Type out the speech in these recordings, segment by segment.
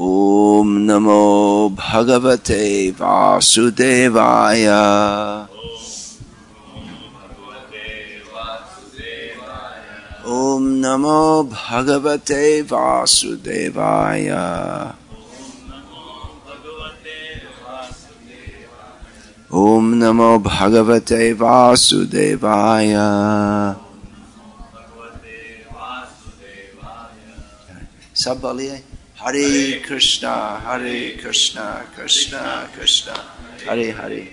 ॐ नमो भगवते वासुदेवाय। ॐ नमो भगवते वासुदेवाय। ॐ नमो भगवते वासुदेवाय। सब बोलिए। Hare Krishna, Hare Krishna, Krishna Krishna, Hare Hare.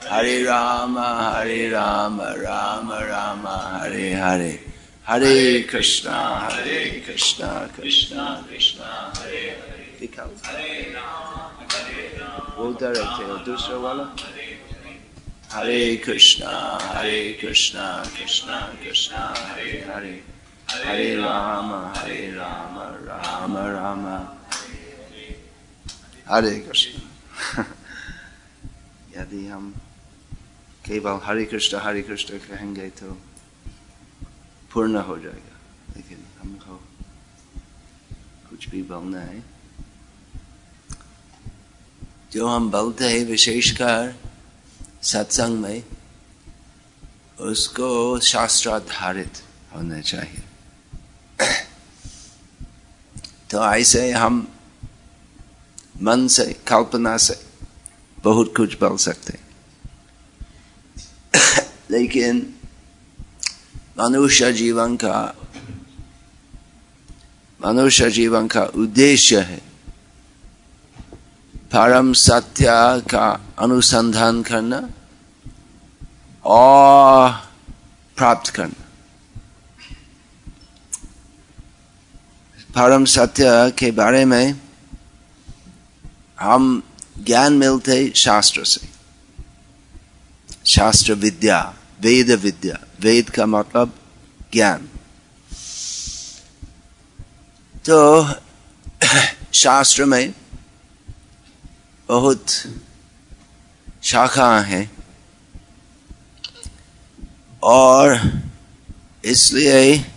Hare Rama, Hare Rama, Rama Rama, Hare Hare. Hare Krishna, Hare Krishna, Krishna Krishna, Hare Hare. Hare. out. Go directly. Dusra wala. Hare Krishna, Hare Krishna, Krishna Krishna, Hare Hare. Hare Hare Ram हरे राम राम राम। हरे कृष्ण। यदि हम केवल हरे कृष्ण हरे कृष्ण कहेंगे तो पूर्ण हो जाएगा। लेकिन हमको कुछ भी बोलना है। जो हम बोलते हैं विशेषकर सत्संग में, उसको शास्त्राधारित होना चाहिए। तो ऐसे हम मन से, कल्पना से बहुत कुछ बोल सकते लेकिन मनुष्य जीवन का, मनुष्य जीवन का उद्देश्य है परम सत्य का अनुसंधान करना और प्राप्त करना। परम सत्य के बारे में हम ज्ञान मिलते शास्त्र से। शास्त्र विद्या, वेद विद्या। वेद का मतलब ज्ञान। तो शास्त्र में बहुत शाखा है और इसलिए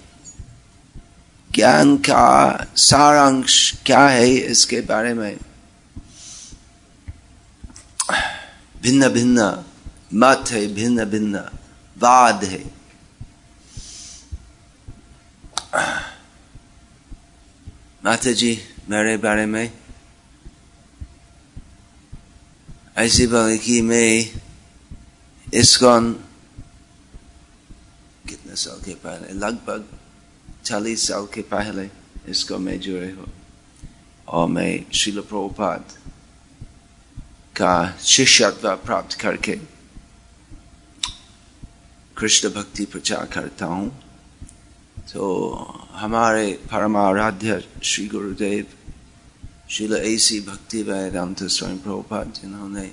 ज्ञान का सारांश क्या है इसके बारे में? भिन्न भिन्न, मत है, भिन्न भिन्न, वाद है। माता जी, मेरे बारे में ऐसी बोले कि मैं इसकॉन कितने साल के पहले, लगभग चालीस साल के पहले इसको मैं जुड़े हो और मैं शिल प्रभुपाद का शिष्यत्व प्राप्त करके कृष्ण भक्ति प्रचार करता हूँ। तो हमारे परमाराध्य श्री गुरुदेव, शिल ऐसी भक्ति वेदांत स्वयं प्रभुपाद जिन्होंने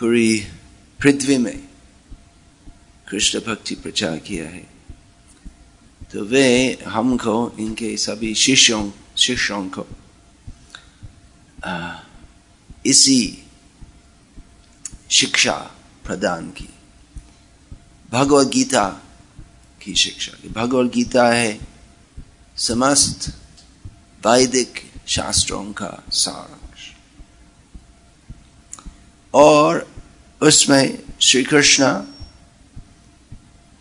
पूरी पृथ्वी में कृष्ण भक्ति प्रचार किया है। तो वे हमको, इनके सभी शिष्यों शिष्यों को इसी शिक्षा प्रदान की। भगवत गीता की शिक्षा की। भगवत गीता है समस्त वैदिक शास्त्रों का सारांश और उसमें श्री कृष्ण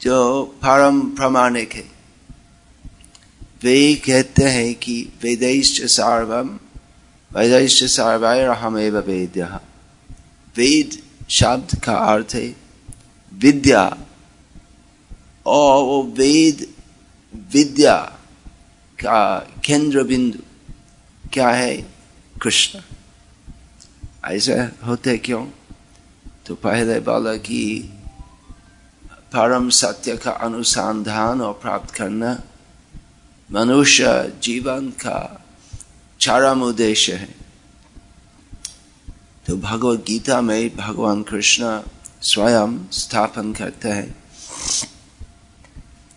जो परम प्रमाणिक है। वे कहते हैं कि वेदैश्च सार्वम वेदैश्च सार्वैर हमेव वेद्य। वेद शब्द का अर्थ है विद्या। और वो वेद विद्या का केंद्र बिंदु क्या है? कृष्ण। ऐसे होते क्यों तो पहले बोला कि परम सत्य का अनुसंधान और प्राप्त करना मनुष्य जीवन का चरम उद्देश्य है तो भगवत गीता में भगवान कृष्ण स्वयं स्थापन करते हैं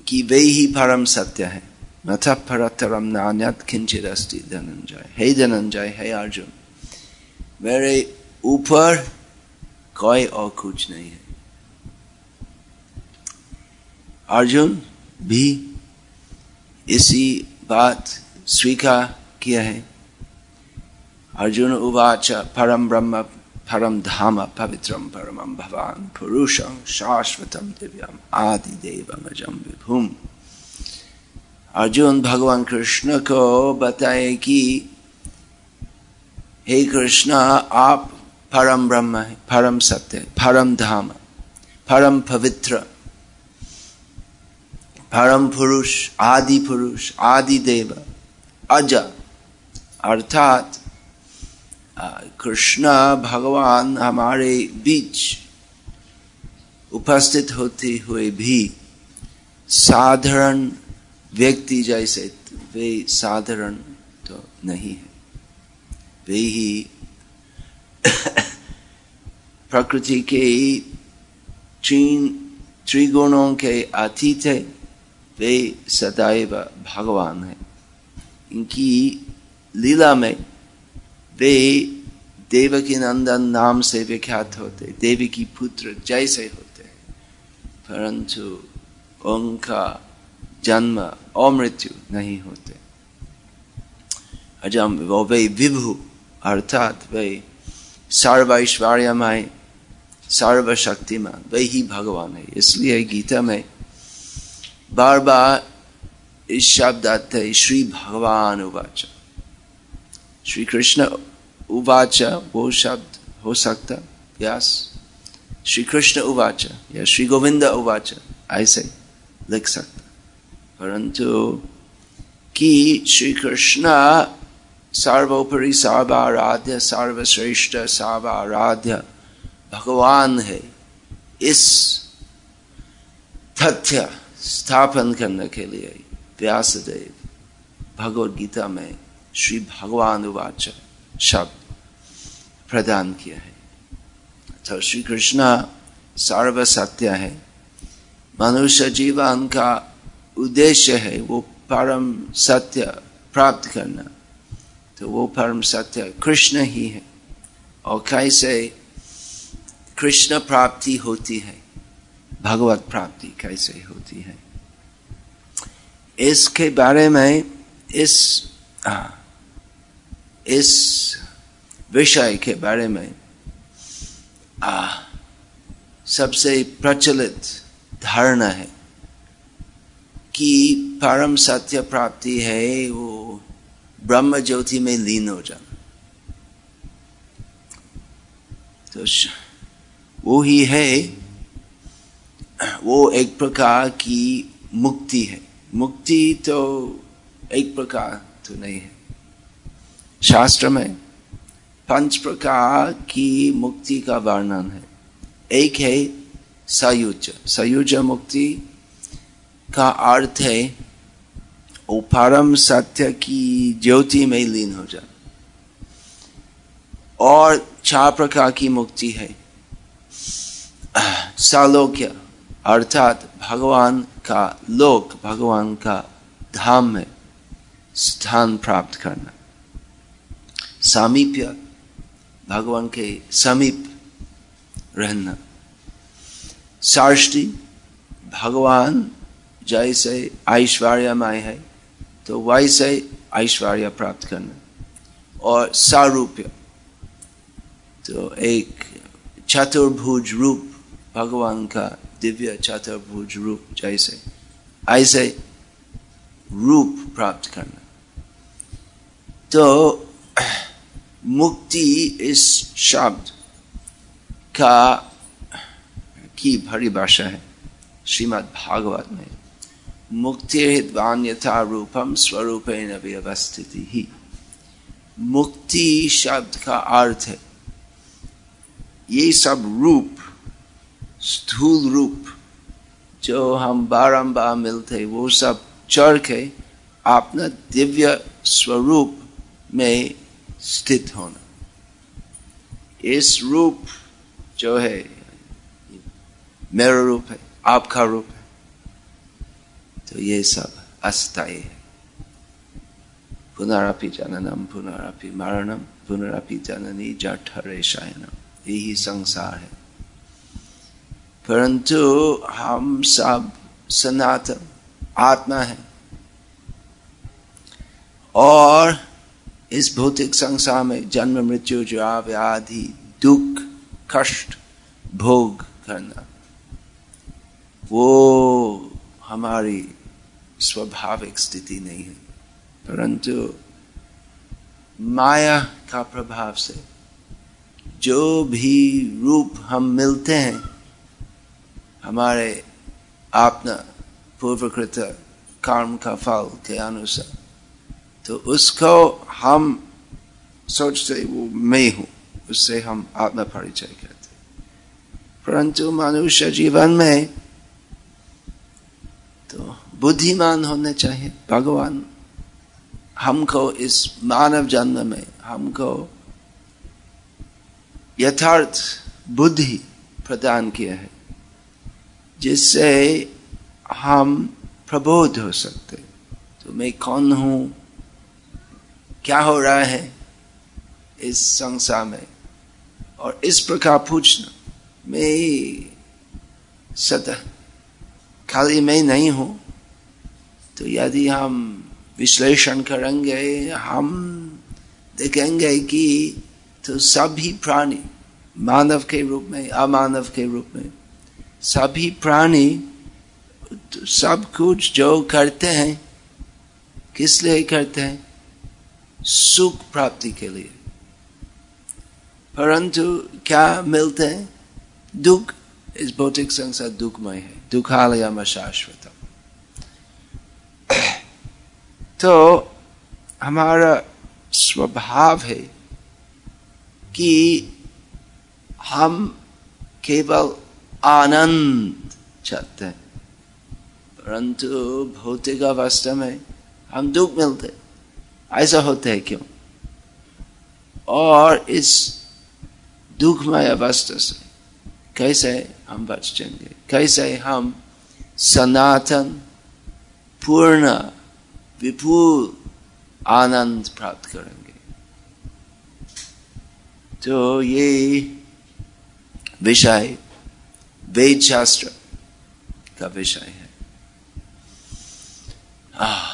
कि वे ही परम सत्य है नथ परतरम नान्यत किंचित अस्ति धनंजय हे धनंजय हे अर्जुन मेरे ऊपर कोई और कुछ नहीं है। अर्जुन भी इसी बात स्वीकार किया है। अर्जुन उवाच परम ब्रह्म, परम धाम, पवित्रम परम भवान पुरुषं शाश्वतम दिव्यम आदि देवमजम विभुम। अर्जुन भगवान कृष्ण को बताए कि हे कृष्ण, आप परम ब्रह्म है, परम सत्य परम धाम परम पवित्र परम पुरुष, आदि पुरुष, आदि देव, अज। अर्थात कृष्ण भगवान हमारे बीच उपस्थित होते हुए भी साधारण व्यक्ति जैसे वे साधारण तो नहीं है। वे ही प्रकृति के तीन त्रिगुणों के अतीत है। वे सदैव भगवान है। इनकी लीला में वे देवकी नंदन नाम से विख्यात होते, देवी की पुत्र जैसे होते हैं। परंतु उनका जन्म और मृत्यु नहीं होते। अजम वो वे विभु अर्थात वे सर्वैश्वर्यमय सर्वशक्तिमान वे ही भगवान है। इसलिए गीता में बार बार इस शब्द आते श्री भगवान उवाच। श्री कृष्ण उवाच, वो शब्द हो सकता व्यास श्री कृष्ण उवाच, या श्री गोविंद उवाच, ऐसे लिख सकता। परंतु कि श्री कृष्ण सर्वोपरि सर्वाराध्य सर्वश्रेष्ठ सर्वाराध्य भगवान है इस तथ्य स्थापन करने के लिए व्यासदेव भगवद गीता में श्री भगवान उवाच शब्द प्रदान किया है तो श्री कृष्ण सर्व सत्य है मनुष्य जीवन का उद्देश्य है वो परम सत्य प्राप्त करना तो वो परम सत्य कृष्ण ही है। और कैसे कृष्ण प्राप्ति होती है। भगवत प्राप्ति कैसे होती है। इसके बारे में इस आ, इस विषय के बारे में आ, सबसे प्रचलित धारणा है कि परम सत्य प्राप्ति है वो ब्रह्म ज्योति में लीन हो जाना तो वो ही है वो एक प्रकार की मुक्ति है मुक्ति तो एक प्रकार तो नहीं है शास्त्र में पंच प्रकार की मुक्ति का वर्णन है एक है सयुज सयुज मुक्ति का अर्थ है वो परम सत्य की ज्योति में लीन हो जाए। और चार प्रकार की मुक्ति है। सालोक्य, अर्थात भगवान का लोक, भगवान का धाम में स्थान प्राप्त करना। सामीप्य, भगवान के समीप रहना। साष्टी भगवान जैसे ऐश्वर्यमय है। तो वैसे ऐश्वर्य प्राप्त करना और सारूप्य तो एक चतुर्भुज रूप भगवान का दिव्य चतुर्भुज रूप जैसे ऐसे रूप प्राप्त करना। तो मुक्ति इस शब्द का की भरी भाषा है श्रीमद् भागवत में। मुक्तिर्वान यथा रूपम स्वरूपेण व्यवस्थिति ही। मुक्ति शब्द का अर्थ है, ये सब रूप, स्थूल रूप, जो हम बारंबार मिलते, वो सब चढ़ के अपना दिव्य स्वरूप में स्थित होना। इस रूप जो है, मेरा रूप है, आपका रूप है। तो ये सब अस्थायी है पुनरापि जननम पुनरापि मरणम पुनरापि जननी जठरे शयनम यही संसार है परंतु हम सब सनातन आत्मा है और इस भौतिक संसार में जन्म मृत्यु जो व्याधि दुख कष्ट भोग करना वो हमारी स्वाभाविक स्थिति नहीं है। परंतु माया का प्रभाव से जो भी रूप हम मिलते हैं, हमारे अपना पूर्वकृत कर्म का फल के अनुसार तो उसको हम सोचते वो मैं हूँ, उससे हम आत्मा परिचय करते परंतु मनुष्य जीवन में तो बुद्धिमान होने चाहिए। भगवान, हमको इस मानव जन्म में, हमको यथार्थ बुद्धि प्रदान किया है, जिससे हम प्रबोध हो सकते तो मैं कौन हूँ? क्या हो रहा है? इस संसार में। और इस प्रकार पूछना, मैं सदा खाली मैं नहीं हूँ। तो यदि हम विश्लेषण करेंगे, हम देखेंगे कि तो सभी प्राणी मानव के रूप में, अमानव के रूप में, सभी प्राणी तो सब कुछ जो करते हैं, किस लिए करते हैं? सुख प्राप्ति के लिए। परंतु क्या मिलते हैं? दुख। इस भौतिक संसार दुखमय है। दुखालय शाश्वत तो हमारा स्वभाव है कि हम केवल आनंद चाहते हैं, परंतु भौतिक अवस्था में हम दुख मिलते ऐसा होता है क्यों? और इस दुखमय अवस्था से कैसे हम बच जाएँगे? कैसे हम सनातन पूर्ण विपुल आनंद प्राप्त करेंगे। तो ये विषय वेद शास्त्र का विषय है। आ,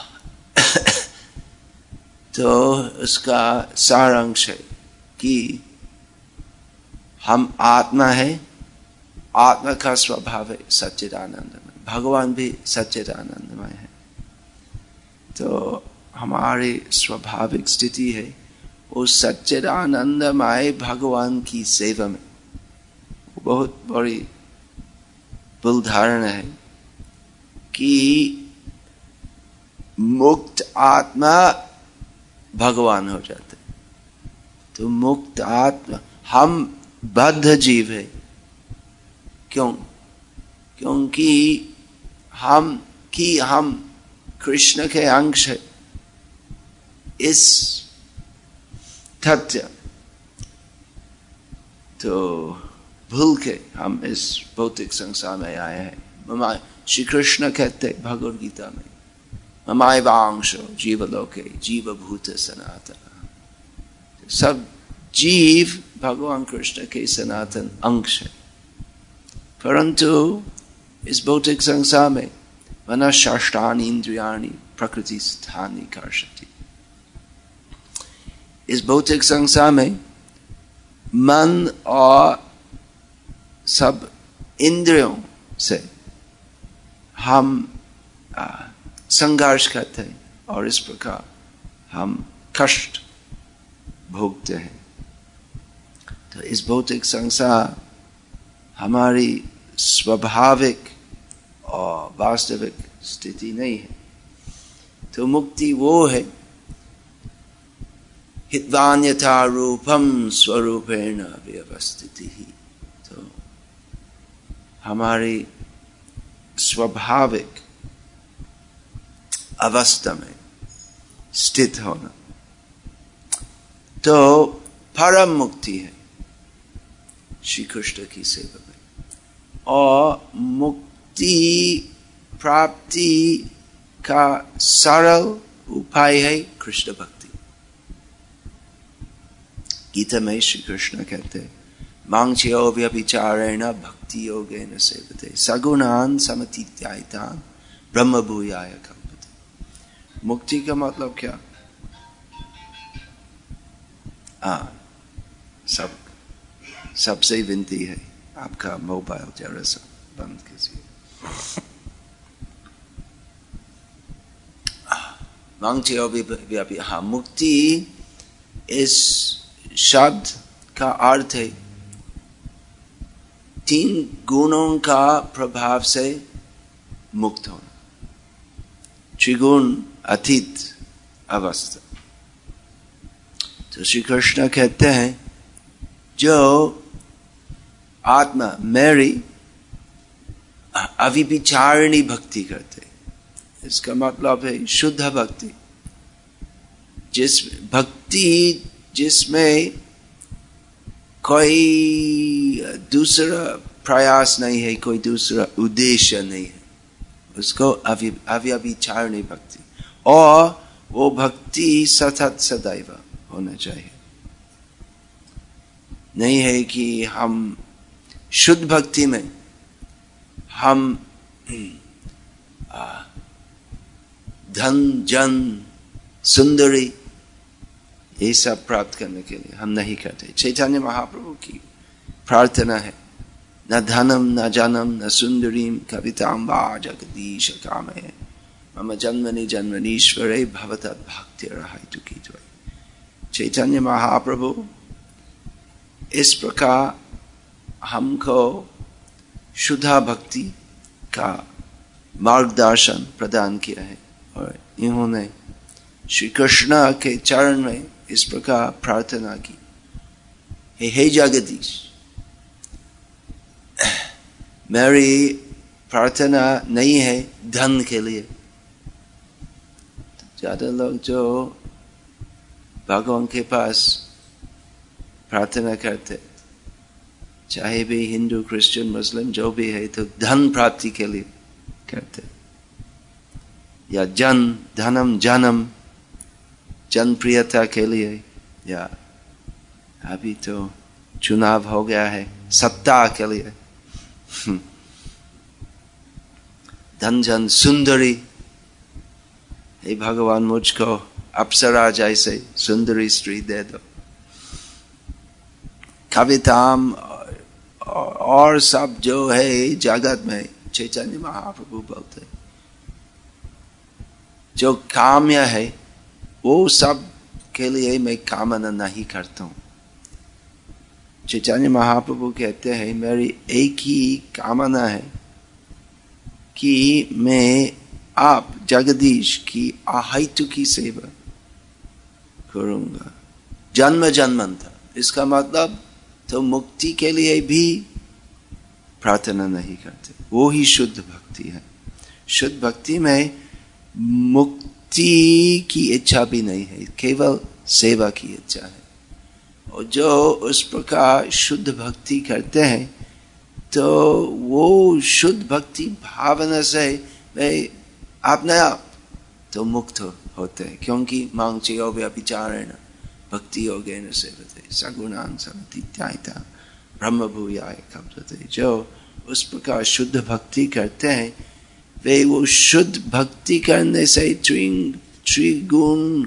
तो उसका सारांश है कि हम आत्मा है आत्मा का स्वभाव है सच्चिद आनंदमय भगवान भी सच्चिद आनंदमय है। तो हमारी स्वाभाविक स्थिति है वो सच्चिद आनंदमय भगवान की सेवा में। बहुत बड़ी बुल धारणा है कि मुक्त आत्मा भगवान हो जाते तो मुक्त आत्मा, हम बद्ध जीव है। क्यों? क्योंकि हम, कि हम कृष्ण के अंश है इस तथ्य तो भूल के हम इस भौतिक संसार में आए हैं। ममा श्री कृष्ण कहते भगवद गीता में, ममाय वांश जीव भूत सनातन। सब जीव भगवान कृष्ण के सनातन अंश है। परंतु इस भौतिक संसार में मन षष्टानी इंद्रियाणी प्रकृति स्थानी कर्षति। इस भौतिक संसार में मन और सब इंद्रियों से हम संघर्ष करते हैं और इस प्रकार हम कष्ट भोगते हैं। तो इस भौतिक संसार हमारी स्वाभाविक और वास्तविक स्थिति नहीं है। तो मुक्ति वो है। हितवान्यथा रूपम स्वरूपेण व्यवस्थिति ही। तो हमारी स्वाभाविक अवस्था में स्थित होना। तो परम मुक्ति है श्री कृष्ण की सेवा में। और मुक्ति प्राप्ति का सरल उपाय है कृष्ण भक्ति। गीता में श्री कृष्ण कहते मांगच्यो व्यभिचारेण भक्ति योगेन सेवते, सगुणान समतीत्यायतान ब्रह्म भूयाय कल्पते। मुक्ति का मतलब क्या? हाँ सब, सबसे विनती है आपका मोबाइल जरा सा बंद कीजिए। व्यापी हाँ मुक्ति इस शब्द का अर्थ है तीन गुणों का प्रभाव से मुक्त होना त्रिगुण अतीत अवस्था तो श्री कृष्ण कहते हैं जो आत्मा मेरी अविचारणी भक्ति करते इसका मतलब है शुद्ध भक्ति। जिस भक्ति जिसमें कोई दूसरा प्रयास नहीं है, कोई दूसरा उद्देश्य नहीं है, उसको अव्यभिचारणी भक्ति। और वो भक्ति सतत सदैव होना चाहिए। नहीं है कि हम शुद्ध भक्ति में हम धन, जन, सुंदरी, ये सब प्राप्त करने के लिए हम नहीं करते। चैतन्य महाप्रभु की प्रार्थना है, न धनम, न जनम, न सुंदरीम वा जगदीश काम है मम जन्मनि जन्मनीश्वर भवत भक्ति की चैतन्य महाप्रभु, इस प्रकार हमको शुद्धा भक्ति का मार्गदर्शन प्रदान किया है और इन्होंने श्री कृष्ण के चरण में इस प्रकार प्रार्थना की। हे हे जगदीश, मेरी प्रार्थना नहीं है धन के लिए। ज़्यादा लोग जो भगवान के पास प्रार्थना करते चाहे भी हिंदू, क्रिश्चियन, मुस्लिम, जो भी है तो धन प्राप्ति के लिए करते या जन धनम जनम जनप्रियता के लिए, या अभी तो चुनाव हो गया है, सत्ता के लिए। धन जन सुंदरी, हे भगवान, मुझको अप्सरा जैसे सुंदरी स्त्री दे दो। कविताम और सब जो है जगत में चैतन्य महाप्रभु बोलते जो काम्य है, वो सब के लिए मैं कामना नहीं करता हूँ। चैतन्य महाप्रभु कहते हैं, मेरी एक ही कामना है कि मैं आप जगदीश की आहितु की सेवा करूँगा। जन्म जन्मंतर। इसका मतलब तो मुक्ति के लिए भी प्रार्थना नहीं करते। वो ही शुद्ध भक्ति है। शुद्ध भक्ति में मुक्ति की इच्छा भी नहीं है। केवल सेवा की इच्छा है। और जो उस प्रकार शुद्ध भक्ति करते हैं तो वो शुद्ध भक्ति भावना से वे अपने आप तो मुक्त होते हैं। क्योंकि मांग चयो व्यभिचारण भक्ति हो गए न सेवते सगुणान समतीत्यायता ब्रह्म भूयाय कब्जते जो उस प्रकार शुद्ध भक्ति करते हैं। वे वो शुद्ध भक्ति करने से त्रिगुण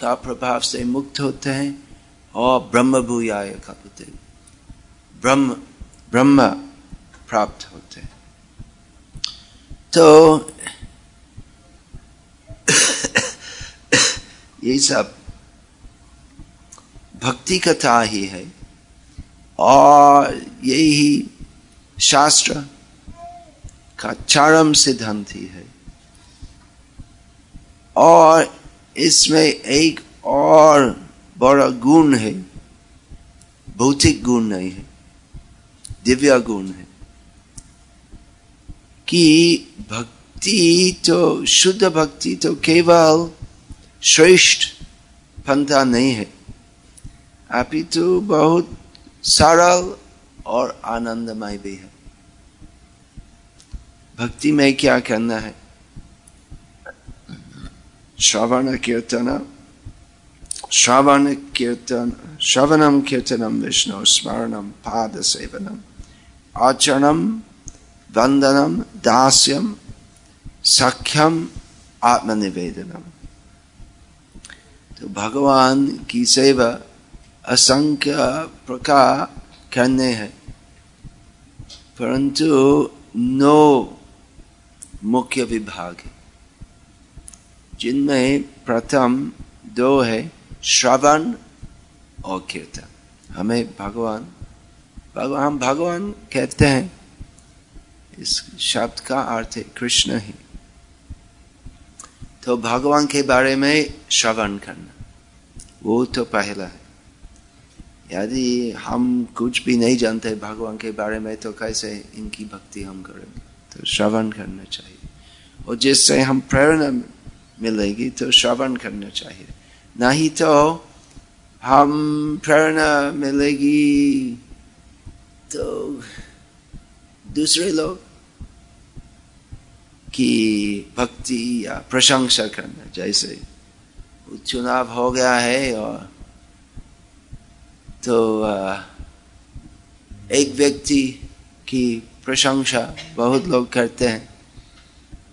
का प्रभाव से मुक्त होते हैं और ब्रह्म भूयाय कपते ब्रह्म ब्रह्म प्राप्त होते हैं। तो ये सब भक्ति कथा ही है। और यही शास्त्र का चरम सिद्धांत ही है। और इसमें एक और बड़ा गुण है, भौतिक गुण नहीं है, दिव्य गुण है कि भक्ति तो शुद्ध भक्ति तो केवल श्रेष्ठ पंथा नहीं है। अभी तो बहुत सरल और आनंदमय भी है। भक्ति में क्या करना है? श्रवण कीर्तन श्रवण कीर्तन, श्रवणम कीर्तनम विष्णु स्मरणम पाद सेवनम, आचरणम वंदनम दास्यम सख्यम आत्मनिवेदनम। तो भगवान की सेवा असंख्य प्रकार करने हैं। परंतु नौ मुख्य विभाग है। जिनमें प्रथम दो है, श्रवण और कीर्तन। हमें भगवान भगवान, हम भगवान कहते हैं। इस शब्द का अर्थ है कृष्ण ही। तो भगवान के बारे में श्रवण करना। वो तो पहला है। यदि हम कुछ भी नहीं जानते भगवान के बारे में तो कैसे इनकी भक्ति हम करेंगे तो श्रवण करना चाहिए। और जिससे हम प्रेरणा मिलेगी तो श्रवण करना चाहिए। नहीं तो हम प्रेरणा मिलेगी तो दूसरे लोग की भक्ति या प्रशंसा करना, जैसे चुनाव हो गया है और तो एक व्यक्ति की प्रशंसा बहुत लोग करते हैं।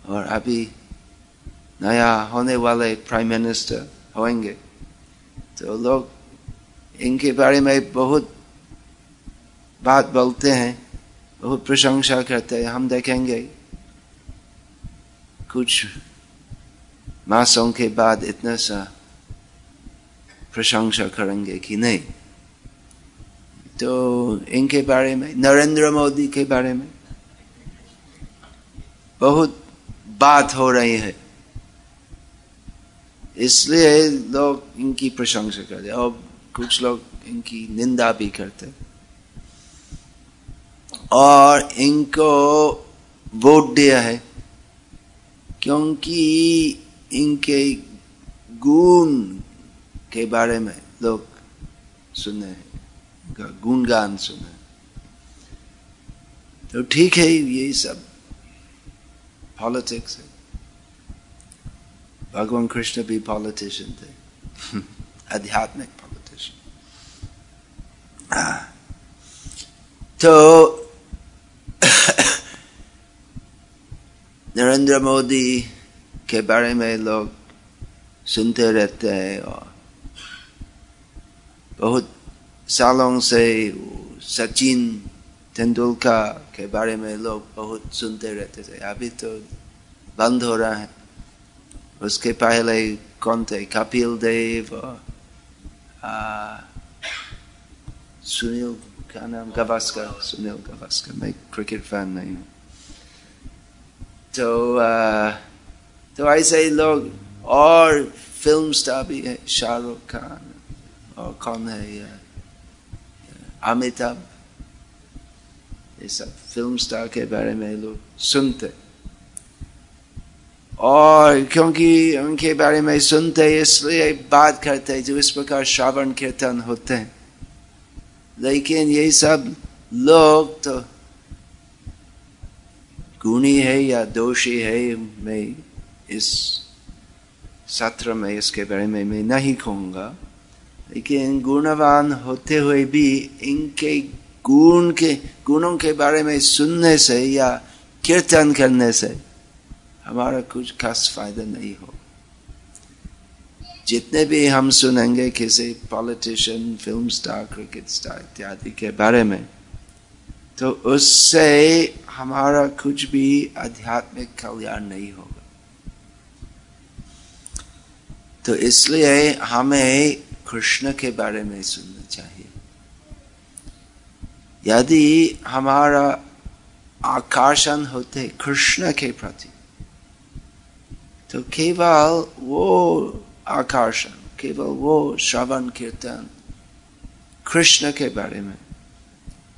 और अभी नया होने वाले प्राइम मिनिस्टर होंगे। तो लोग इनके बारे में बहुत बात बोलते हैं, बहुत प्रशंसा करते हैं। हम देखेंगे कुछ मासों के बाद इतना सा प्रशंसा करेंगे कि नहीं। तो इनके बारे में, नरेंद्र मोदी के बारे में बहुत बात हो रही है। इसलिए लोग इनकी प्रशंसा करते और कुछ लोग इनकी निंदा भी करते और इनको वोट दिया है क्योंकि इनके गुण के बारे में लोग सुने हैं। गुणगान सुने। तो ठीक है, यही सब पॉलिटिक्स है। भगवान कृष्ण भी पॉलिटिशियन थे। आध्यात्मिक पॉलिटिशियन तो नरेंद्र मोदी के बारे में लोग सुनते रहते हैं और बहुत सालों से सचिन तेंदुलकर के बारे में लोग बहुत सुनते रहते थे अभी तो बंद हो रहा है उसके पहले कौन थे कपिल देव और सुनील क्या नाम गवास्कर सुनील गवास्कर मैं क्रिकेट फ़ैन नहीं हूँ तो आ, तो ऐसे लोग और फ़िल्म स्टार भी है शाहरुख खान और कौन है अमिताभ ये सब फ़िल्म स्टार के बारे में लोग सुनते। और क्योंकि उनके बारे में सुनते, इसलिए बात करते जो इस प्रकार श्रावण कीर्तन होते हैं। लेकिन ये सब लोग तो गुणी है या दोषी है, मैं इस सत्र में इसके बारे में मैं नहीं कहूँगा। लेकिन गुणवान होते हुए भी इनके गुण के, गुणों के बारे में सुनने से या कीर्तन करने से हमारा कुछ खास फ़ायदा नहीं हो। जितने भी हम सुनेंगे, किसी politician, film star, cricket star इत्यादि के बारे में तो उससे हमारा कुछ भी आध्यात्मिक कल्याण नहीं होगा। तो इसलिए हमें कृष्ण के बारे में सुनना चाहिए। यदि हमारा आकर्षण होते कृष्ण के प्रति तो केवल वो आकर्षण, केवल वो श्रवण कीर्तन कृष्ण के बारे में,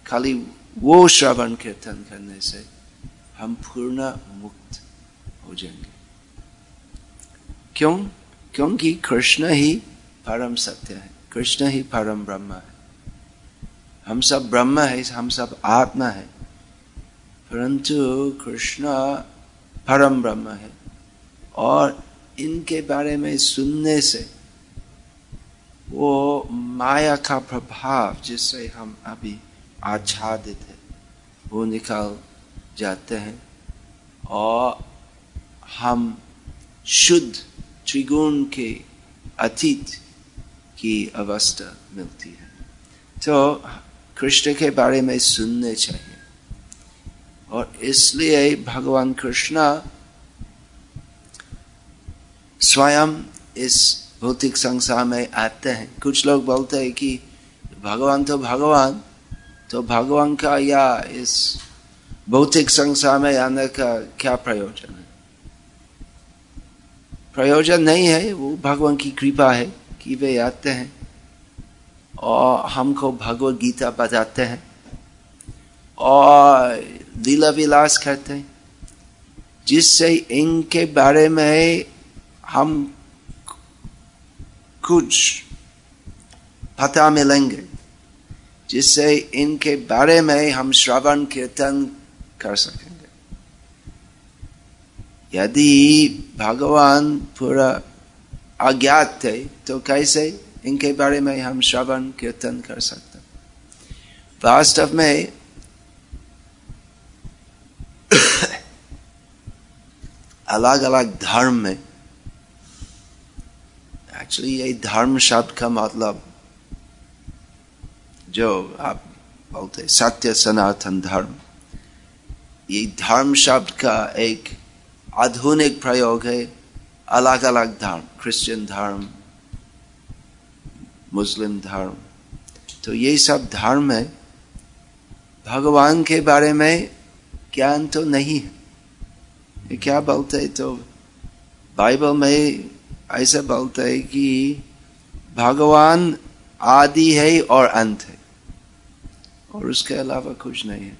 खाली वो श्रवण कीर्तन करने से हम पूर्ण मुक्त हो जाएँगे। क्यों? क्योंकि कृष्ण ही परम सत्य है। कृष्ण ही परम ब्रह्म है। हम सब ब्रह्म है हम सब आत्मा है। परंतु कृष्ण परम ब्रह्म है। और इनके बारे में सुनने से वो माया का प्रभाव जिससे हम अभी आच्छादित है, वो निकाल जाते हैं। और हम शुद्ध त्रिगुण के अतीत की अवस्था मिलती है। तो कृष्ण के बारे में सुनने चाहिए। और इसलिए भगवान कृष्ण स्वयं इस भौतिक संसार में आते हैं। कुछ लोग बोलते हैं कि भगवान तो भगवान तो भगवान का या इस भौतिक संसार में आने का क्या प्रयोजन है? प्रयोजन नहीं है, वो भगवान की कृपा है। कि वे आते हैं और हमको भगवत गीता बताते हैं और लीला विलास करते हैं, जिससे इनके बारे में हम कुछ पता मिलेंगे, जिससे इनके बारे में हम श्रवण कीर्तन कर सकेंगे। यदि भगवान पूरा अज्ञात थे तो कैसे इनके बारे में हम श्रवण, कीर्तन कर सकते वास्तव में अलग अलग धर्म में एक्चुअली ये धर्म शब्द का मतलब जो आप बोलते सत्य, सनातन धर्म, ये धर्म शब्द का एक आधुनिक प्रयोग है। अलग अलग धर्म क्रिश्चियन धर्म मुस्लिम धर्म। तो ये सब धर्म है। भगवान के बारे में ज्ञान तो नहीं है। क्या बोलते है तो बाइबल में ऐसा बोलते है कि भगवान आदि है और अंत है। और उसके अलावा कुछ नहीं है।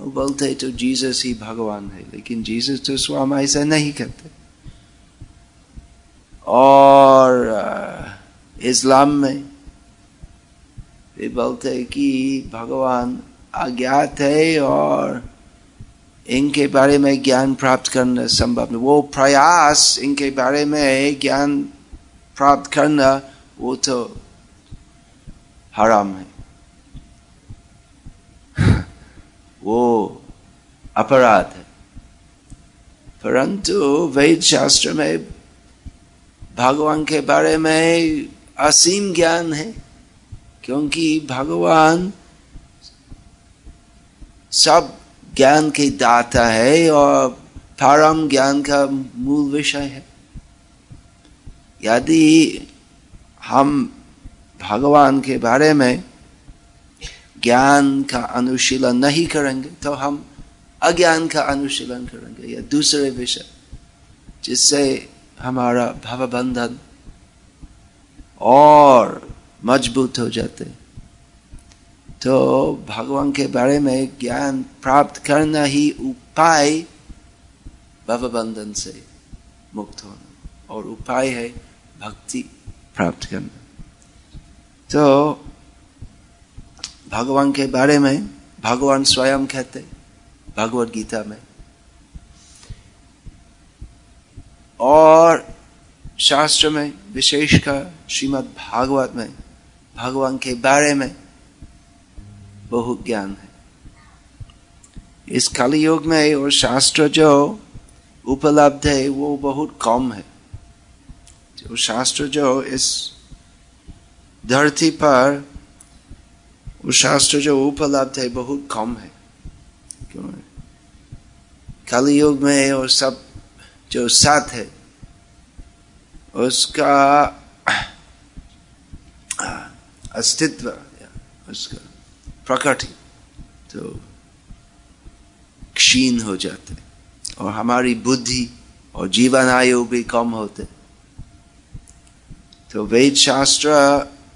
वो बोलते है तो जीसस ही भगवान है, लेकिन जीसस तो स्वयं ऐसा नहीं कहते और इस्लाम में वे बोलते हैं कि भगवान अज्ञात है और इनके बारे में ज्ञान प्राप्त करना संभव नहीं। वो प्रयास इनके बारे में ज्ञान प्राप्त करना, वो तो हराम है। वो अपराध है। परंतु वेद शास्त्र में भगवान के बारे में असीम ज्ञान है, क्योंकि भगवान सब ज्ञान के दाता है और परम ज्ञान का मूल विषय है। यदि हम भगवान के बारे में ज्ञान का अनुशीलन नहीं करेंगे तो हम अज्ञान का अनुशीलन करेंगे, या दूसरे विषय, जिससे हमारा भवबंधन और मज़बूत हो जाते। तो भगवान के बारे में ज्ञान प्राप्त करना ही उपाय भवबंधन से मुक्त होना, और उपाय है भक्ति प्राप्त करना। तो भगवान के बारे में भगवान स्वयं कहते, भगवत गीता में। और शास्त्र में विशेषकर श्रीमद् भागवत में, भगवान के बारे में बहुत ज्ञान है। इस कलयुग में और शास्त्र जो उपलब्ध है, वो बहुत कम है। जो शास्त्र जो इस धरती पर, वो शास्त्र जो उपलब्ध है, बहुत कम है। क्यों? कलयुग में और सब जो साथ है, उसका अस्तित्व, उसका प्रकट तो क्षीण हो जाते और हमारी बुद्धि और जीवन आयु भी कम होते तो वेद शास्त्र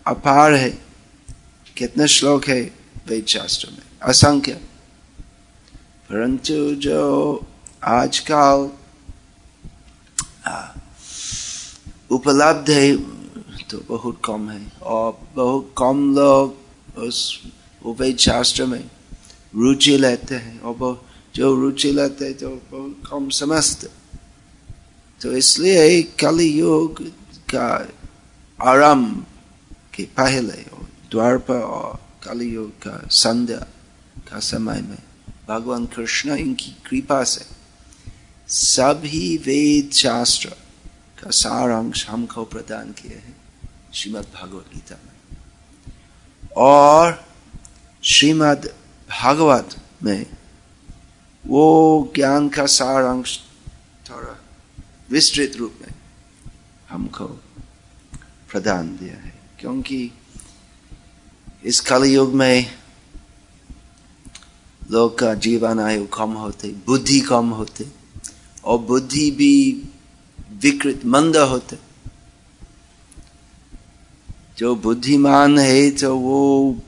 अपार है। कितने श्लोक है वेद शास्त्र में? असंख्य। परंतु जो आजकल उपलब्ध है तो बहुत कम है। और बहुत कम लोग उस वेद शास्त्र में रुचि लेते हैं। और जो रुचि लेते हैं तो बहुत कम समझते तो इसलिए कलि युग का आरंभ के पहले द्वारपा और कलयुग का संध्या का समय में भगवान कृष्ण इनकी कृपा से सभी वेद शास्त्र का सारांश हमको प्रदान किए हैं श्रीमद् भागवत गीता में। और श्रीमद् भागवत में वो ज्ञान का सारांश थोड़ा विस्तृत रूप में हमको प्रदान दिया है, क्योंकि इस कलयुग में लोग का जीवन आयु कम होते, बुद्धि कम होते और बुद्धि भी विकृत मंद होते। जो बुद्धिमान है तो वो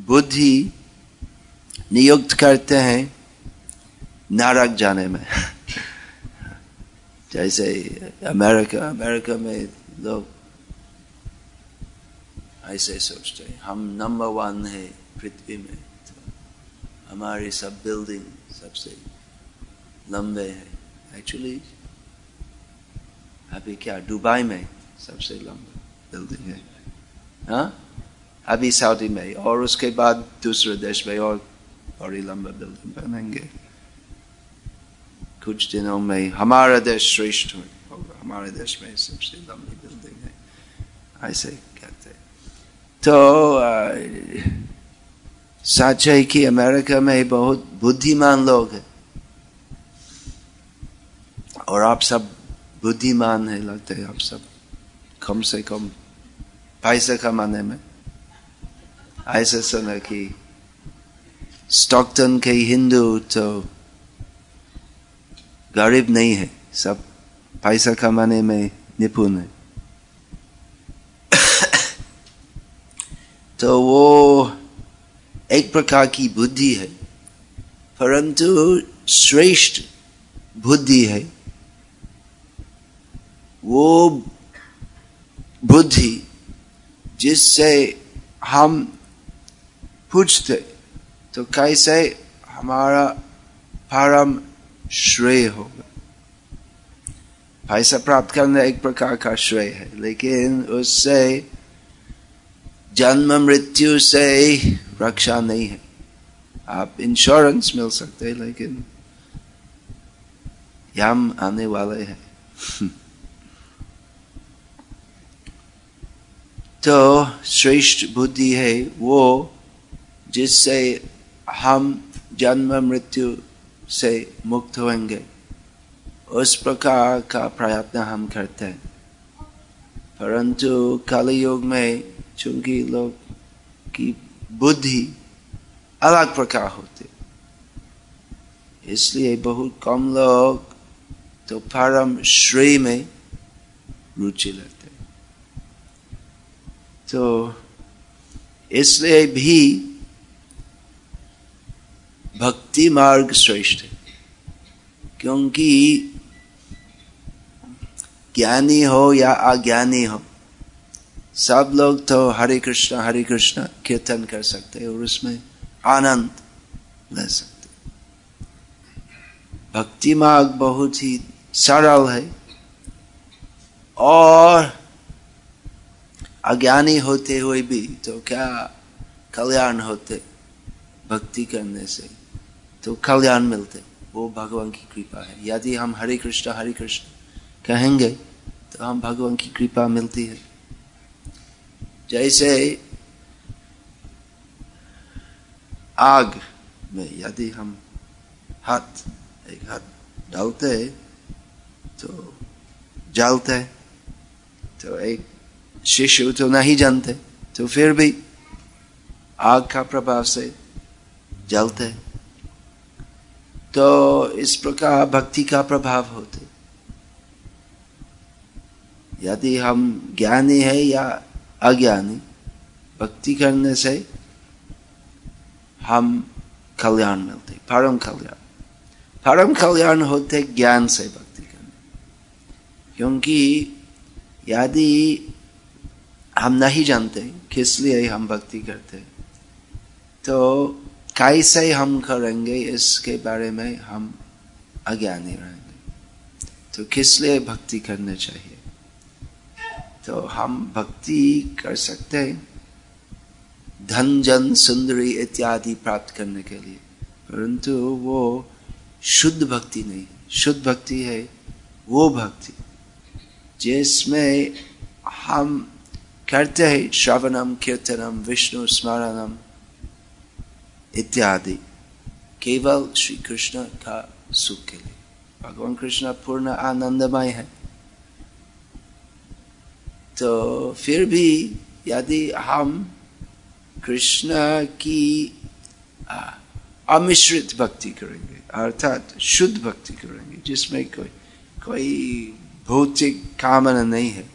बुद्धि नियुक्त करते हैं नारक जाने में। जैसे अमेरिका अमेरिका में लोग ऐसे सोचते हैं, हम नंबर वन है पृथ्वी में तो हमारे सब बिल्डिंग सबसे लंबे हैं। एक्चुअली अभी क्या, दुबई में सबसे लंबा बिल्डिंग है। हाँ? अभी सऊदी में, और उसके बाद दूसरे देश में और बड़ी लंबा बिल्डिंग बनेंगे। कुछ दिनों में हमारा देश श्रेष्ठ होगा हमारे देश में सबसे लंबी बिल्डिंग है। ऐसे कहते तो सच है कि अमेरिका में बहुत बुद्धिमान लोग हैं। और आप सब बुद्धिमान है, लगते हैं आप सब कम से कम पैसे कमाने में। ऐसे सुना कि स्टॉकटन के हिंदू तो गरीब नहीं है, सब पैसा कमाने में निपुण है। तो वो एक प्रकार की बुद्धि है, परंतु श्रेष्ठ बुद्धि है। वो बुद्धि जिससे हम पूछते तो कैसे हमारा परम श्रेय होगा? पैसा प्राप्त करना एक प्रकार का श्रेय है, लेकिन उससे जन्म, मृत्यु से रक्षा नहीं है। आप इंश्योरेंस मिल सकते हैं, लेकिन यम आने वाले हैं। तो श्रेष्ठ बुद्धि है वो जिससे हम जन्म मृत्यु से मुक्त होंगे। उस प्रकार का प्रयत्न हम करते हैं। परंतु कलयुग में चूँकि लोग की बुद्धि अलग प्रकार होते इसलिए बहुत कम लोग तो परम श्रेय में रुचि लेते तो इसलिए भी भक्ति मार्ग श्रेष्ठ है। क्योंकि ज्ञानी हो या अज्ञानी हो, सब लोग तो हरे कृष्ण हरे कृष्ण कीर्तन कर सकते हैं और उसमें आनंद ले सकते भक्ति मार्ग बहुत ही सरल है और अज्ञानी होते हुए भी तो क्या कल्याण होते भक्ति करने से? तो कल्याण मिलते, वो भगवान की कृपा है। यदि हम हरे कृष्ण हरे कृष्ण कहेंगे तो हम भगवान की कृपा मिलती है। जैसे आग में यदि हम हाथ, एक हाथ डालते तो जलते तो एक शिशु तो नहीं जानते तो फिर भी आग का प्रभाव से जलते। तो इस प्रकार भक्ति का प्रभाव होते। यदि हम ज्ञानी है या अज्ञानी, भक्ति करने से हम कल्याण मिलते, परम कल्याण। परम कल्याण होते ज्ञान से भक्ति करने। क्योंकि यदि हम नहीं जानते किस लिए हम भक्ति करते तो कैसे हम करेंगे इसके बारे में हम अज्ञानी रहेंगे। तो किस लिए भक्ति करने चाहिए? तो हम भक्ति कर सकते हैं धन, जन, सुंदरी इत्यादि प्राप्त करने के लिए। परंतु वो शुद्ध भक्ति नहीं। शुद्ध भक्ति है वो भक्ति जिसमें हम करते हैं, श्रवणम, कीर्तनम, विष्णु स्मरणम इत्यादि। केवल श्री कृष्ण का सुख के लिए। भगवान कृष्ण पूर्ण आनंदमय है। तो फिर भी यदि हम कृष्ण की अमिश्रित भक्ति करेंगे, अर्थात शुद्ध भक्ति करेंगे, जिसमें कोई कोई भौतिक कामना नहीं है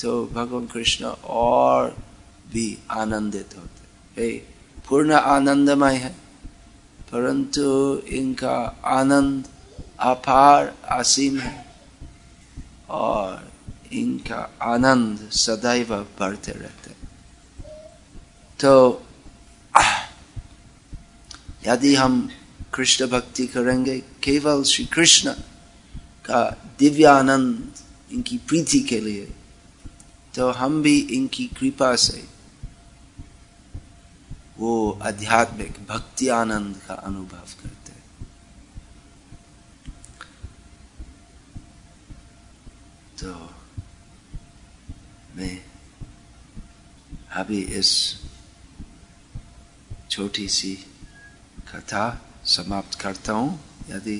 तो भगवान कृष्ण और भी आनंदित होते हे। पूर्ण आनंदमय है, परंतु इनका आनंद अपार असीम है और इनका आनंद सदैव बढ़ते रहते तो यदि हम कृष्ण भक्ति करेंगे, केवल श्री कृष्ण का दिव्य आनंद इनकी प्रीति के लिए तो हम भी इनकी कृपा से वो आध्यात्मिक भक्ति आनंद का अनुभव करते हैं। तो मैं अभी इस छोटी सी कथा समाप्त करता हूँ। यदि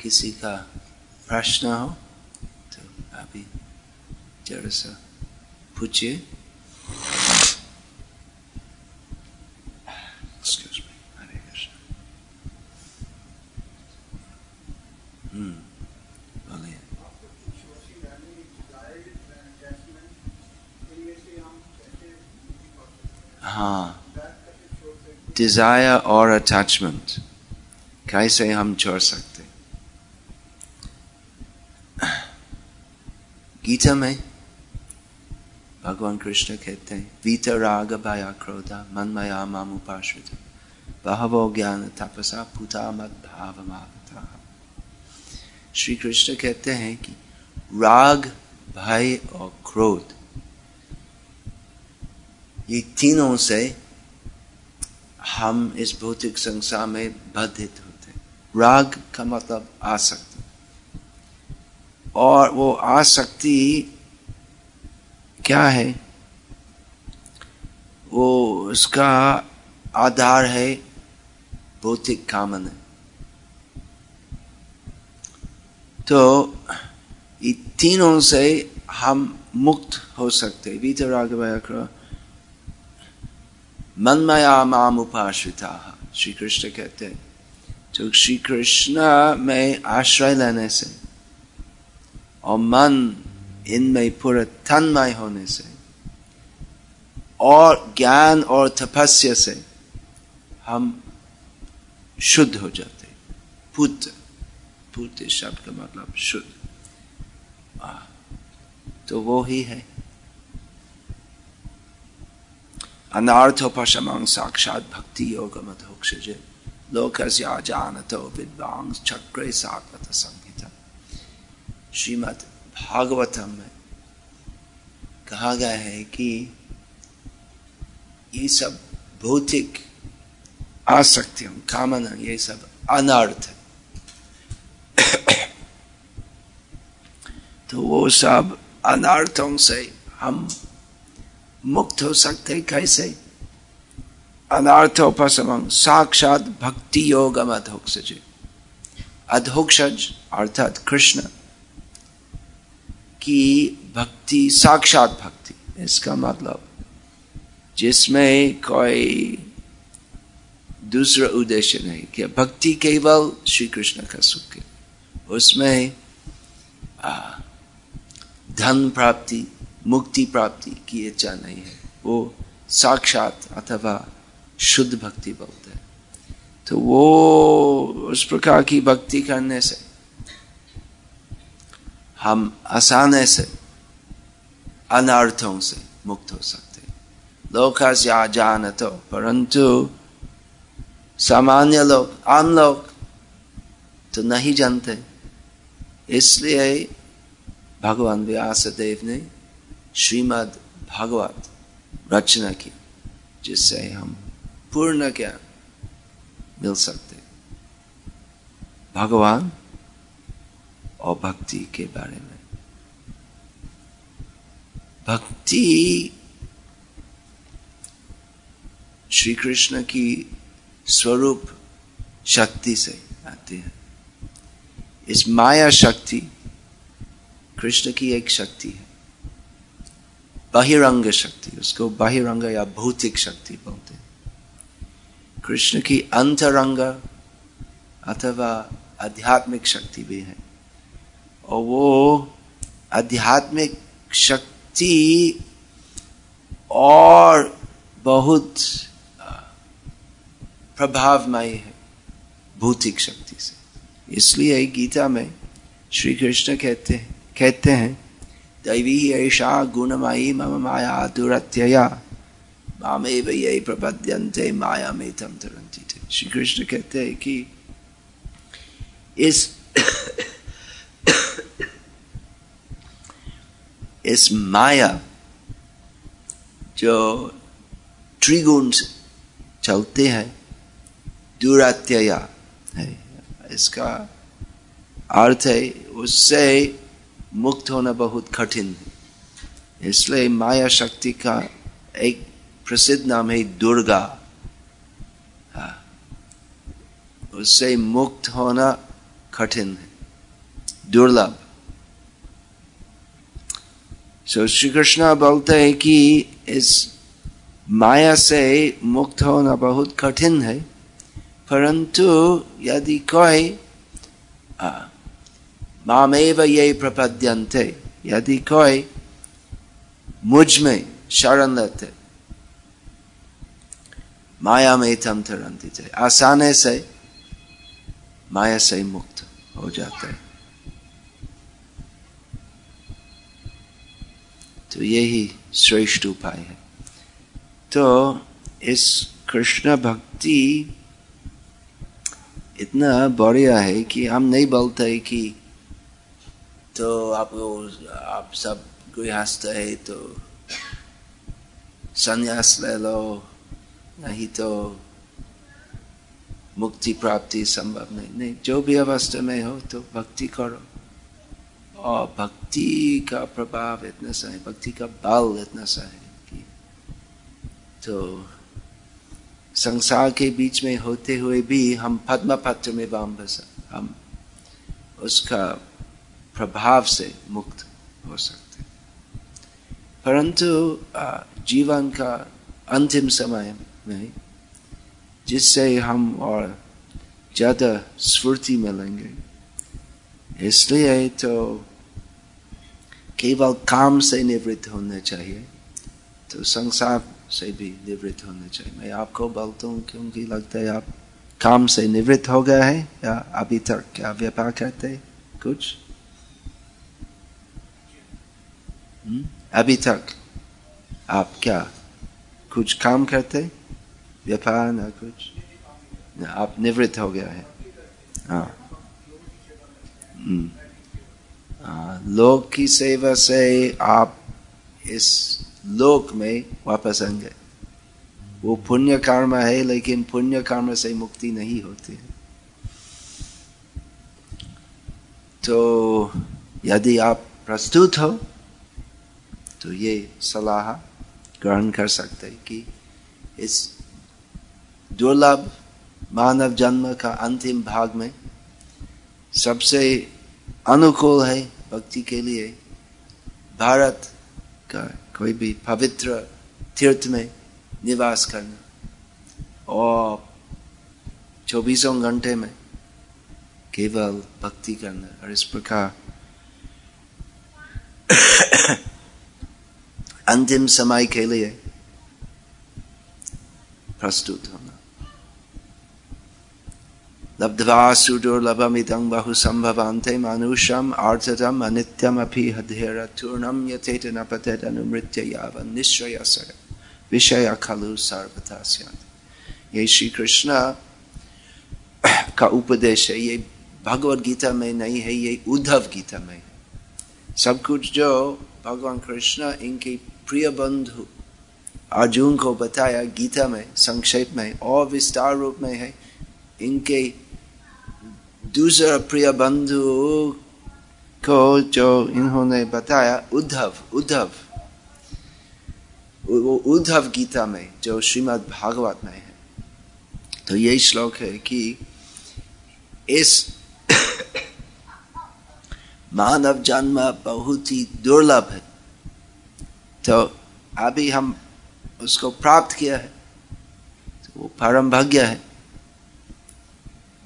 किसी का प्रश्न हो तो अभी जरा सा पूछिए। हाँ। डिज़ायर और अटैचमेंट कैसे हम छोड़ सकते? गीता में भगवान कृष्ण कहते हैं वीत राग भया क्रोधा मन मया माम उपाश्रित बहवो ज्ञान तपसा पुता मत भाव श्री कृष्ण कहते हैं कि राग भय और क्रोध ये तीनों से हम इस भौतिक संसार में बाधित होते हैं राग का मतलब आसक्ति और वो आसक्ति क्या है? वो उसका आधार है भौतिक कामना। तो ये तीनों से हम मुक्त हो सकते भीतर भया मनमया माम उपाश्रिता श्री कृष्ण कहते हैं। तो श्री कृष्ण में आश्रय लेने से और मन इनमें पूरा तन्मय होने से और ज्ञान और तपस्या से हम शुद्ध हो जाते पुत्र पुत्र शब्द का मतलब शुद्ध तो वो ही है अनार्थोपशमं साक्षात भक्ति योग मधोक्षज लोकस्य जानतो विद्वांस चक्रे सात्वत संहिता श्रीमद भागवतम में कहा गया है कि ये सब भौतिक आसक्तियों, कामना, ये सब अनर्थ तो वो सब अनर्थों से हम मुक्त हो सकते कैसे? अनार्थोपम साक्षात भक्ति योग अधोक्षज अधोक्षज, अर्थात कृष्ण की भक्ति, साक्षात भक्ति, इसका मतलब जिसमें कोई दूसरा उद्देश्य नहीं कि भक्ति केवल श्री कृष्ण का सुख है। उसमें धन प्राप्ति, मुक्ति प्राप्ति की इच्छा नहीं है। वो साक्षात अथवा शुद्ध भक्ति बोलते हैं। तो वो उस प्रकार की भक्ति करने से हम आसानी से, अनर्थों से मुक्त हो सकते या जान तो परंतु सामान्य लोग, आम लोग तो नहीं जानते। इसलिए भगवान व्यास देव ने श्रीमद भागवत रचना की, जिससे हम पूर्ण ज्ञान मिल सकते भगवान और भक्ति के बारे में। भक्ति श्री कृष्ण की स्वरूप शक्ति से आती है। इस माया शक्ति कृष्ण की एक शक्ति है। बहिरंग शक्ति, उसको बहिरंग या भौतिक शक्ति बोलते हैं। कृष्ण की अंतरंग अथवा आध्यात्मिक शक्ति भी है। और वो आध्यात्मिक शक्ति और बहुत प्रभावमय है भौतिक शक्ति से। इसलिए गीता में श्री कृष्ण कहते हैं कहते हैं, दैवी ऐसा गुणमयी मम माया दुरत्यया, मामेव ये प्रपद्यंते माया में तम तरंती श्री कृष्ण कहते हैं कि इस इस माया जो त्रिगुण चलते हैं दुरात्यया है। इसका अर्थ है, उससे मुक्त होना बहुत कठिन है। इसलिए माया शक्ति का एक प्रसिद्ध नाम है दुर्गा। हाँ। उससे मुक्त होना कठिन है। दुर्लभ। सो श्री कृष्ण बोलते हैं कि इस माया से मुक्त होना बहुत कठिन है। परंतु यदि कोई मामेव ये प्रपद्यंते यदि कोई मुझमें शरण लेते, माया में थम थे, आसाने से माया से मुक्त हो जाते। हैं तो यही श्रेष्ठ उपाय है। तो इस कृष्ण भक्ति इतना बढ़िया है कि हम नहीं बोलते कि तो आप आप सब गृहस्थ है तो संन्यास ले लो, नहीं तो मुक्ति प्राप्ति संभव नहीं। नहीं, जो भी अवस्था में हो तो भक्ति करो। और भक्ति का प्रभाव इतना सा है, भक्ति का बल इतना सा है कि तो संसार के बीच में होते हुए भी हम पद्म पत्र में वाम हम उसका प्रभाव से मुक्त हो सकते परंतु जीवन का अंतिम समय में जिससे हम और ज़्यादा स्फूर्ति मिलेंगे, इसलिए तो केवल काम से निवृत्त होना चाहिए तो संसार से भी निवृत्त होना चाहिए। मैं आपको बोलता हूँ, क्योंकि लगता है आप काम से निवृत्त हो गए हैं, या अभी तक क्या व्यापार करते कुछ? हुँ? अभी तक आप क्या कुछ काम करते व्यापार ना कुछ? ना, आप निवृत्त हो गया है। हाँ। लोक की सेवा से आप इस लोक में वापस आएँगे। वो पुण्य कर्म है, लेकिन पुण्य कर्म से मुक्ति नहीं होती। है तो यदि आप प्रस्तुत हो तो ये सलाह ग्रहण कर सकते कि इस दुर्लभ मानव जन्म का अंतिम भाग में सबसे अनुकूल है भक्ति के लिए। भारत का कोई भी पवित्र तीर्थ में निवास करना और चौबीसों घंटे में केवल भक्ति करना और इस प्रकार अंतिम समय के लिए प्रस्तुत होना। लब्ध्वा सुदुर्लभमिदं बहु संभवान्ते मानुषम आर्ततम अनित्यम अपि हधेरतूर्णम यथेत न पतेत अनुमृत्य यावन निश्चय सर। विषय खलु सर्वथा ये श्री कृष्ण का उपदेश है, ये भगवत गीता में नहीं है, ये उद्धव गीता में सब कुछ जो भगवान कृष्ण, इनके प्रिय बंधु अर्जुन को बताया गीता में, संक्षेप में, और विस्तार रूप में है, इनके दूसरा प्रिय बंधु को जो इन्होंने बताया, उद्धव उद्धव, वो उद्धव गीता में, जो श्रीमद् भागवत में है। तो यही श्लोक है कि इस मानव जन्म बहुत ही दुर्लभ है। तो अभी हम उसको प्राप्त किया है तो वो परम भाग्य है।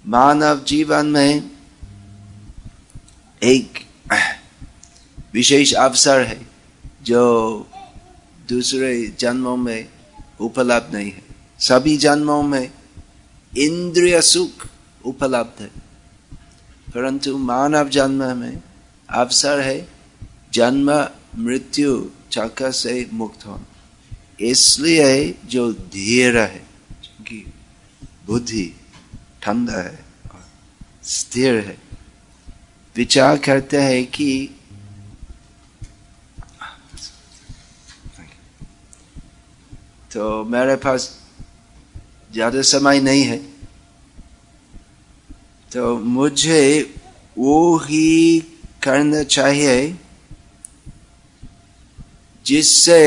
मानव जीवन में एक विशेष अवसर है, जो दूसरे जन्मों में उपलब्ध नहीं है। सभी जन्मों में इंद्रिय सुख उपलब्ध है, परंतु मानव जन्म में अवसर है जन्म, मृत्यु चक्र से मुक्त होना। इसलिए जो धीर है बुद्धि ठंडा है, स्थिर है। विचार करते हैं कि तो मेरे पास ज़्यादा समय नहीं है। तो मुझे वो ही करना चाहिए जिससे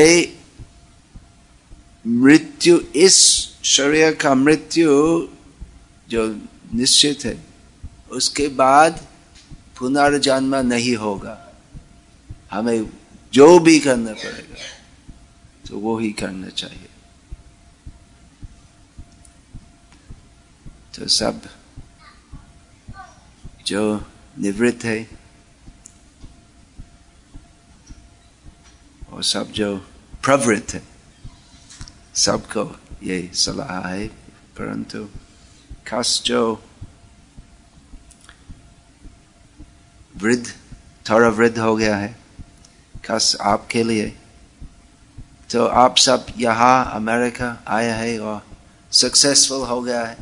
मृत्यु, इस शरीर का मृत्यु जो निश्चित है, उसके बाद पुनर्जन्म नहीं होगा। हमें जो भी करना पड़ेगा तो वो ही करना चाहिए। तो सब जो निवृत्त है, और सब जो प्रवृत्त है, सबको ये सलाह है, परंतु खास वृद्ध, थोड़ा वृद्ध हो गया है। खास आपके लिए। तो आप सब यहाँ अमेरिका आया है और सक्सेसफुल हो गया है।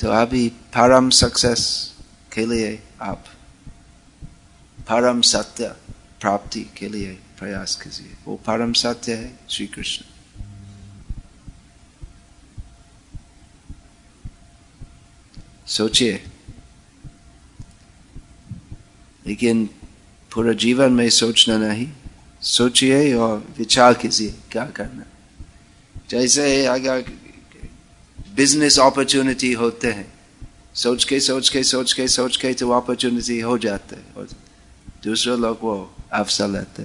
तो अभी परम सक्सेस के लिए आप परम सत्य प्राप्ति के लिए प्रयास कीजिए। वो परम सत्य है श्री कृष्ण। सोचिए। लेकिन पूरा जीवन में सोचना नहीं। सोचिए और विचार कीजिए क्या करना। जैसे अगर बिज़नेस अपॉर्चुनिटी होते हैं सोच के सोच के सोच के सोच के तो अपॉर्चुनिटी हो जाते हैं और दूसरे लोग वो अवसर लेते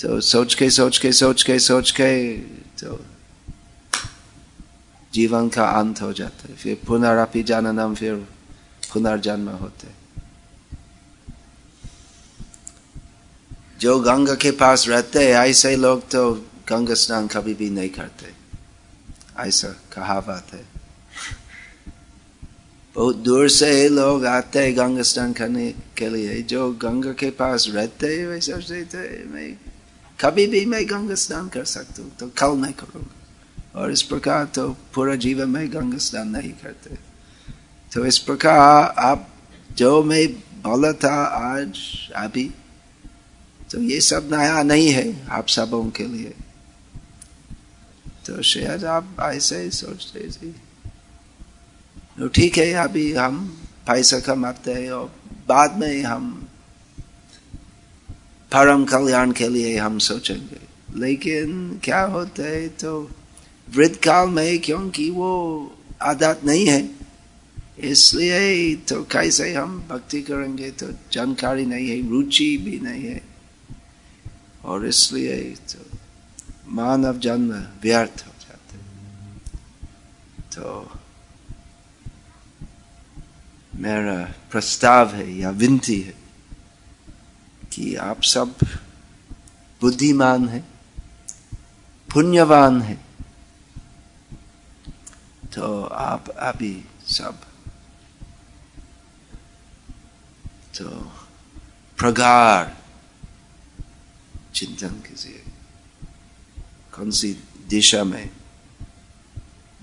तो सोच के सोच के सोच के सोच के तो जीवन का अंत हो जाता है, फिर पुनरापि जननम, फिर पुनर्जन्म होते जो गंगा के पास रहते हैं, ऐसे लोग तो गंगा स्नान कभी भी नहीं करते। ऐसा कहावत है। बहुत दूर से लोग आते हैं गंगा स्नान करने के लिए। जो गंगा के पास रहते हैं वे सोचते थे मैं कभी भी मैं गंगा स्नान कर सकता हूँ तो कल मैं करूँगा। और इस प्रकार तो पूरा जीवन में गंगा स्नान नहीं करते। तो इस प्रकार आप, जो मैं बोला था आज, अभी तो ये सब नया नहीं है आप सबों के लिए। तो शायद आप ऐसे ही सोचते जी। तो ठीक है, अभी हम पैसा कमाते हैं और बाद में हम परम कल्याण के लिए हम सोचेंगे। लेकिन क्या होता है तो वृद्ध काल में क्योंकि वो आदत नहीं है। इसलिए तो कैसे हम भक्ति करेंगे तो जानकारी नहीं है, रुचि भी नहीं है। और इसलिए तो मानव जन्म व्यर्थ हो जाते तो मेरा प्रस्ताव है या विनती है कि आप सब बुद्धिमान है, पुण्यवान है। तो आप, अभी सब। तो प्रगार चिंतन कीजिए। कौन सी दिशा में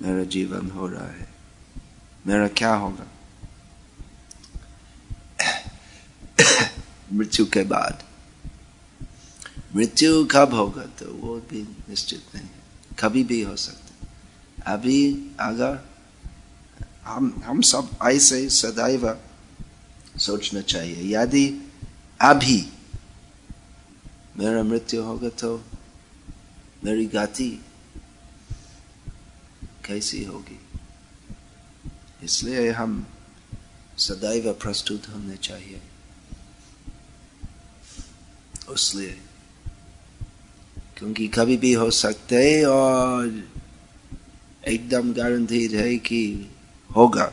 मेरा जीवन हो रहा है? मेरा क्या होगा? मृत्यु के बाद। मृत्यु कब होगा तो वो भी निश्चित नहीं है। कभी भी हो सकता अभी अगर हम हम सब ऐसे सदैव सोचना चाहिए। यदि अभी मेरा मृत्यु होगा तो मेरी गति कैसी होगी? इसलिए हम सदैव प्रस्तुत होने चाहिए। उसलिए, क्योंकि कभी भी हो सकते और एकदम गारंटीड है कि होगा।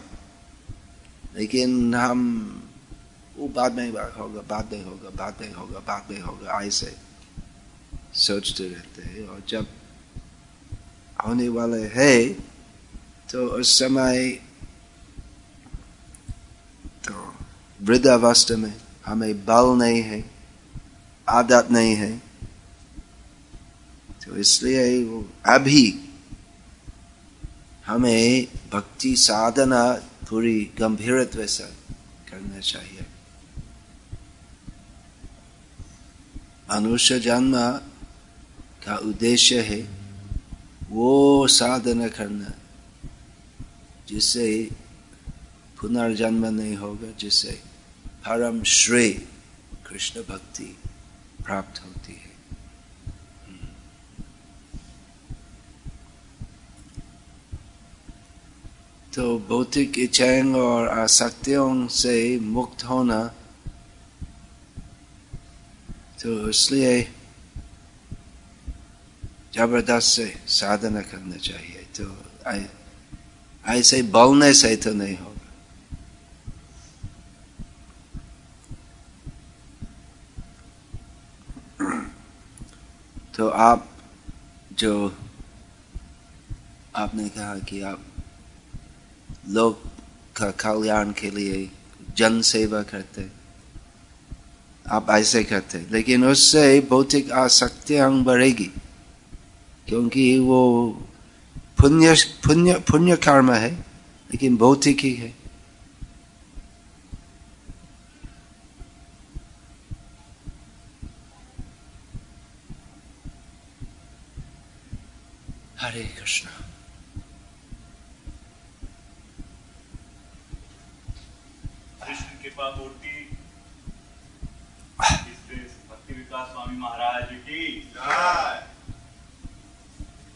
लेकिन हम, वो बाद में होगा, बाद में होगा, बाद में होगा, बाद में होगा ऐसे सोचते रहते हैं। और जब होने वाले है तो उस समय तो वृद्धावस्था में हमें बल नहीं है, आदत नहीं है। तो इसलिए वो अभी हमें भक्ति साधना पूरी गंभीरत्व से करना चाहिए। मनुष्य जन्म का उद्देश्य है वो साधना करना, जिससे पुनर्जन्म नहीं होगा, जिससे परम श्रेय कृष्ण भक्ति प्राप्त होती है। तो भौतिक इच्छाएँ और आसक्तियों से मुक्त होना। तो इसलिए ज़बरदस्त से साधना करना चाहिए। तो ऐसे बोलने से तो नहीं होगा। तो आप जो आपने कहा कि आप लोग का कल्याण के लिए जन सेवा करते। आप ऐसे करते। लेकिन उससे भौतिक आसक्तियाँ बढ़ेगी, क्योंकि वो पुण्य पुण्य पुण्य कर्म है, लेकिन भौतिक ही है। हरे कृष्ण कृष्ण कृपा मूर्ति भक्ति विकास स्वामी महाराज की जय